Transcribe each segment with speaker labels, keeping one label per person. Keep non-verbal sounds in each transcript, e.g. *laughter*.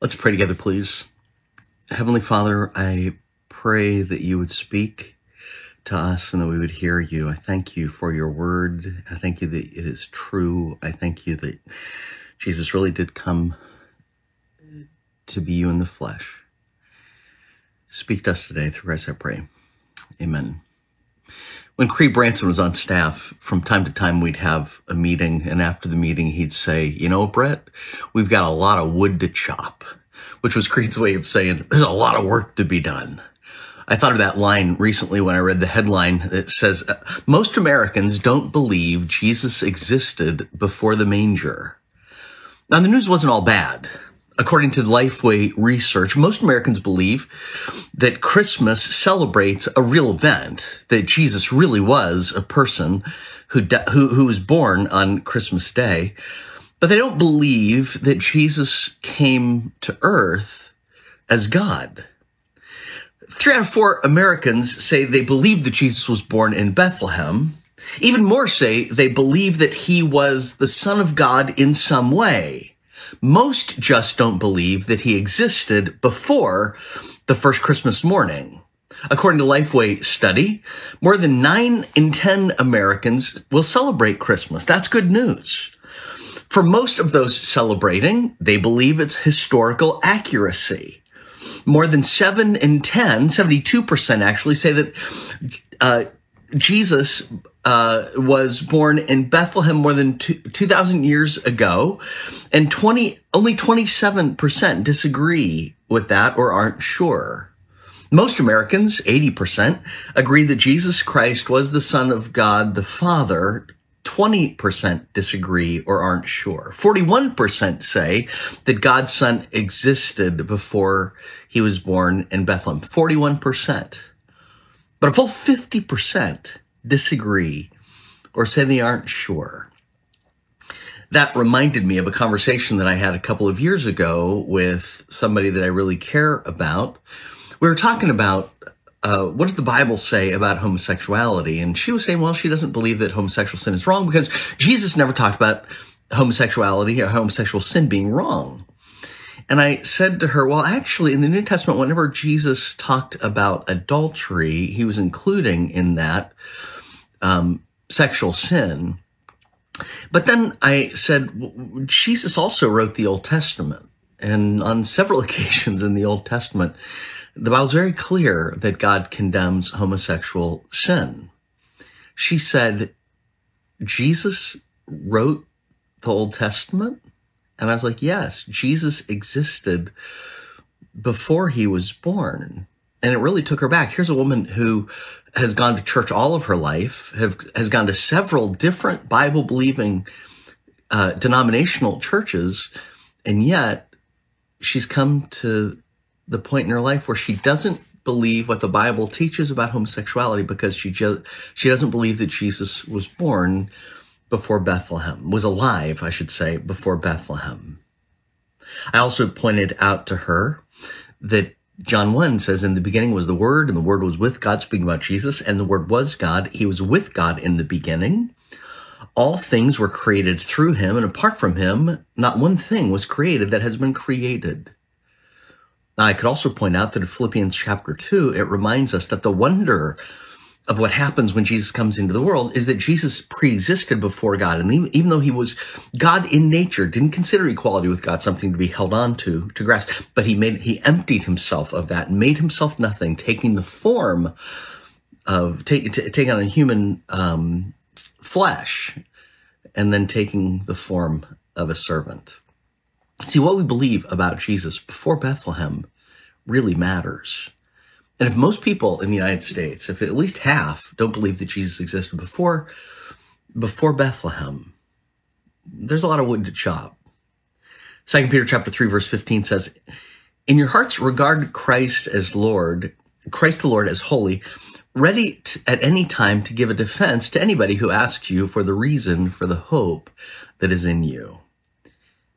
Speaker 1: Let's pray together, please. Heavenly Father, I pray that you would speak to us and that we would hear you. I thank you for your word. I thank you that it is true. I thank you that Jesus really did come to be you in the flesh. Speak to us today through Christ, I pray. Amen. When Creed Branson was on staff, from time to time we'd have a meeting, and after the meeting he'd say, You know, Brett, we've got a lot of wood to chop, which was Creed's way of saying, There's a lot of work to be done. I thought of that line recently when I read the headline that says, Most Americans don't believe Jesus existed before the manger. Now, the news wasn't all bad. According to Lifeway research, most Americans believe that Christmas celebrates a real event, that Jesus really was a person who, who, who was born on Christmas Day, but they don't believe that Jesus came to earth as God. Three out of four Americans say they believe that Jesus was born in Bethlehem. Even more say they believe that he was the son of God in some way. Most just don't believe that he existed before the first Christmas morning. According to Lifeway study, more than 9 in 10 Americans will celebrate Christmas. That's good news. For most of those celebrating, they believe it's historical accuracy. More than 7 in 10, 72% actually, say that uh, Jesus uh, was born in Bethlehem more than 2,000 years ago, and 20 only 27% disagree with that or aren't sure. Most Americans, 80%, agree that Jesus Christ was the Son of God the Father. 20% disagree or aren't sure. 41% say that God's Son existed before he was born in Bethlehem. 41%. But a full 50% disagree or say they aren't sure. That reminded me of a conversation that I had a couple of years ago with somebody that I really care about. We were talking about uh, what does the Bible say about homosexuality? And she was saying, well, she doesn't believe that homosexual sin is wrong because Jesus never talked about homosexuality or homosexual sin being wrong. And I said to her, well, actually, in the New Testament, whenever Jesus talked about adultery, he was including in that um, sexual sin. But then I said, Jesus also wrote the Old Testament. And on several *laughs* occasions in the Old Testament, the Bible's very clear that God condemns homosexual sin. She said, Jesus wrote the Old Testament? And I was like, yes, Jesus existed before he was born. And it really took her back. Here's a woman who has gone to church all of her life, have, has gone to several different Bible believing uh, denominational churches, and yet she's come to the point in her life where she doesn't believe what the Bible teaches about homosexuality because she just she doesn't believe that Jesus was born before Bethlehem, was alive, I should say, before Bethlehem. I also pointed out to her that John 1 says, In the beginning was the Word, and the Word was with God, speaking about Jesus, and the Word was God. He was with God in the beginning. All things were created through him, and apart from him, not one thing was created that has been created. Now, I could also point out that in Philippians chapter 2, it reminds us that the wonder of what happens when Jesus comes into the world is that Jesus pre-existed before God. And even though he was God in nature, didn't consider equality with God something to be held on to, to grasp, but he made, he emptied himself of that, made himself nothing, taking the form of, take, taking on a human, um, flesh and then taking the form of a servant. See, what we believe about Jesus before Bethlehem really matters. And if most people in the United States, if at least half don't believe that Jesus existed before, before Bethlehem, there's a lot of wood to chop. Second Peter chapter 3 verse 15 says, In your hearts regard Christ as Lord, Christ the Lord as holy, ready to, at any time to give a defense to anybody who asks you for the reason for the hope that is in you.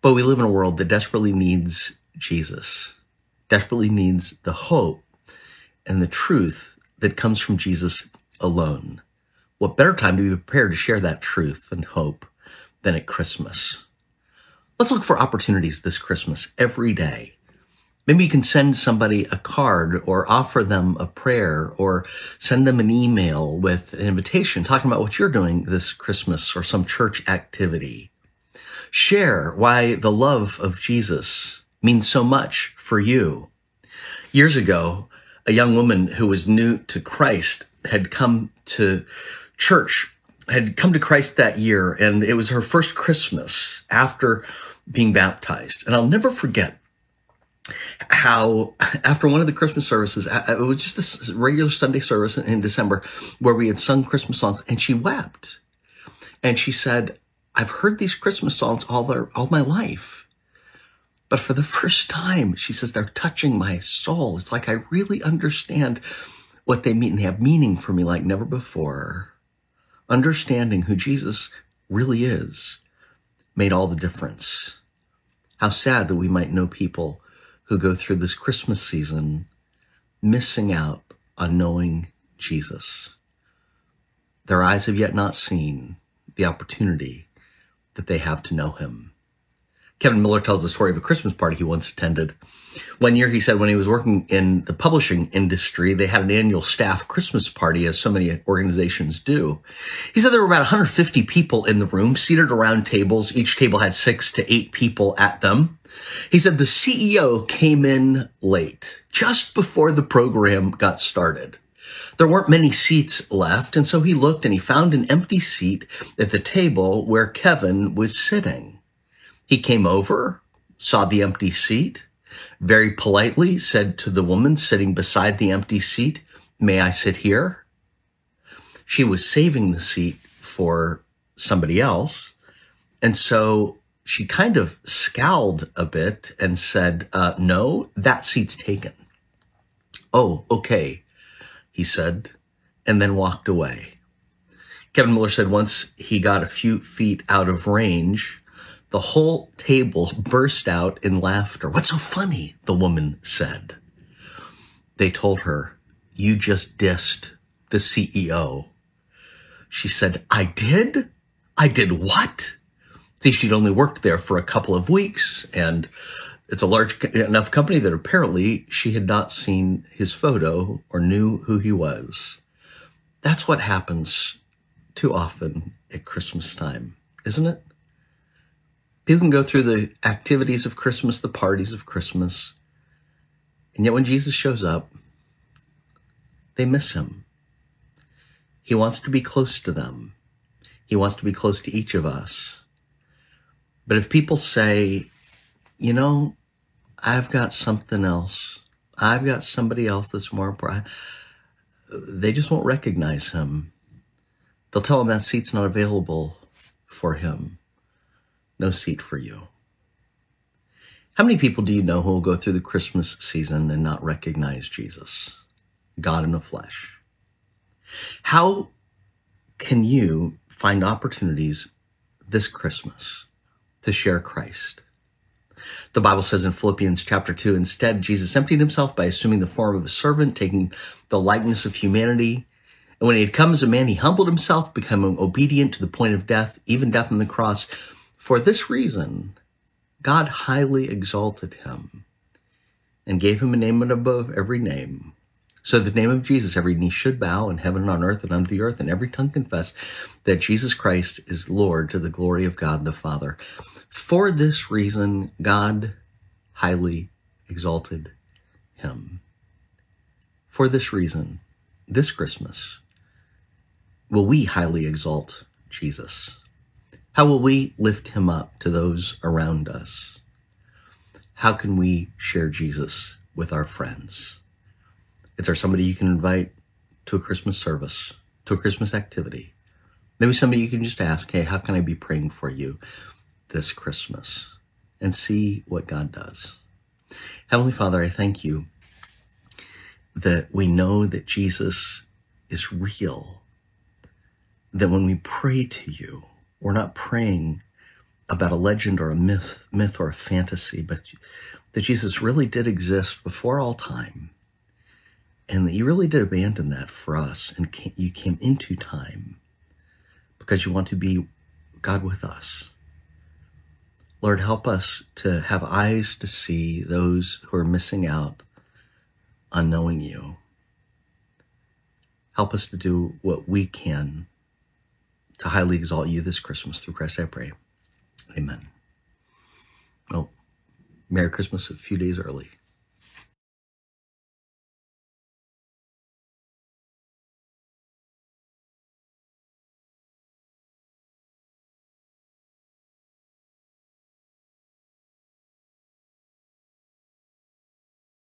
Speaker 1: But we live in a world that desperately needs Jesus, desperately needs the hope and the truth that comes from Jesus alone. What better time to be prepared to share that truth and hope than at Christmas? Let's look for opportunities this Christmas every day Maybe you can send somebody a card or offer them a prayer or send them an email with an invitation talking about what you're doing this Christmas or some church activity. Share why the love of Jesus means so much for you. Years ago, a young woman who was new to Christ had come to church, had come to Christ that year, and it was her first Christmas after being baptized. And I'll never forget how after one of the Christmas services, uh, uh, it was just a regular Sunday service in December where we had sung Christmas songs and she wept. And she said, I've heard these Christmas songs all their, all my life. But for the first time, she says, they're touching my soul. It's like I really understand what they mean. They have meaning for me like never before. Understanding who Jesus really is made all the difference. How sad that we might know people who go through this Christmas season missing out on knowing Jesus. Their eyes have yet not seen the opportunity that they have to know him. Kevin Miller tells the story of a Christmas party he once attended. One year, he said, when he was working in the publishing industry, they had an annual staff Christmas party, as so many organizations do. He said there were about 150 people in the room, seated around tables. Each table had six to eight people at them. He said the CEO came in late, just before the program got started. There weren't many seats left, and so he looked and he found an empty seat at the table where Kevin was sitting. He came over, saw the empty seat, very politely said to the woman sitting beside the empty seat, May I sit here? She was saving the seat for somebody else. And so she kind of scowled a bit and said, uh, No, that seat's taken. Oh, okay, he said, and then walked away. Kevin Miller said once he got a few feet out of range, the whole table burst out in laughter. What's so funny? The woman said. They told her, You just dissed the CEO. She said, I did? I did what? See, she'd only worked there for a couple of weeks, and it's a large enough company that apparently she had not seen his photo or knew who he was. That's what happens too often at Christmas time, isn't it? People can go through the activities of Christmas, the parties of Christmas, and yet when Jesus shows up, they miss him. He wants to be close to them. He wants to be close to each of us. But if people say, you know, I've got something else, I've got somebody else that's more important, they just won't recognize him. They'll tell him that seat's not available for him no seat for you. How many people do you know who will go through the Christmas season and not recognize Jesus, God in the flesh? How can you find opportunities this Christmas to share Christ? The Bible says in Philippians chapter 2, instead, Jesus emptied himself by assuming the form of a servant, taking the likeness of humanity. And when he had come as a man, he humbled himself, becoming obedient to the point of death, even death on the cross. For this reason, God highly exalted him and gave him a name above every name. So the name of Jesus, every knee should bow in heaven and on earth and under the earth, and every tongue confess that Jesus Christ is Lord to the glory of God the Father. For this reason, God highly exalted him. For this reason, this Christmas, will we highly exalt Jesus. How will we lift him up to those around us? How can we share Jesus with our friends? Is there somebody you can invite to a Christmas service, to a Christmas activity? Maybe somebody you can just ask, hey, how can I be praying for you this Christmas? And see what God does. Heavenly Father, I thank you that we know that Jesus is real, that when we pray to you, we're not praying about a legend or a myth, myth or a fantasy, but that Jesus really did exist before all time, and that you really did abandon that for us, and you came into time because you want to be God with us. Lord, help us to have eyes to see those who are missing out on knowing you. Help us to do what we can to highly exalt you this Christmas. Through Christ I pray. Amen. Well, Merry Christmas a few days early.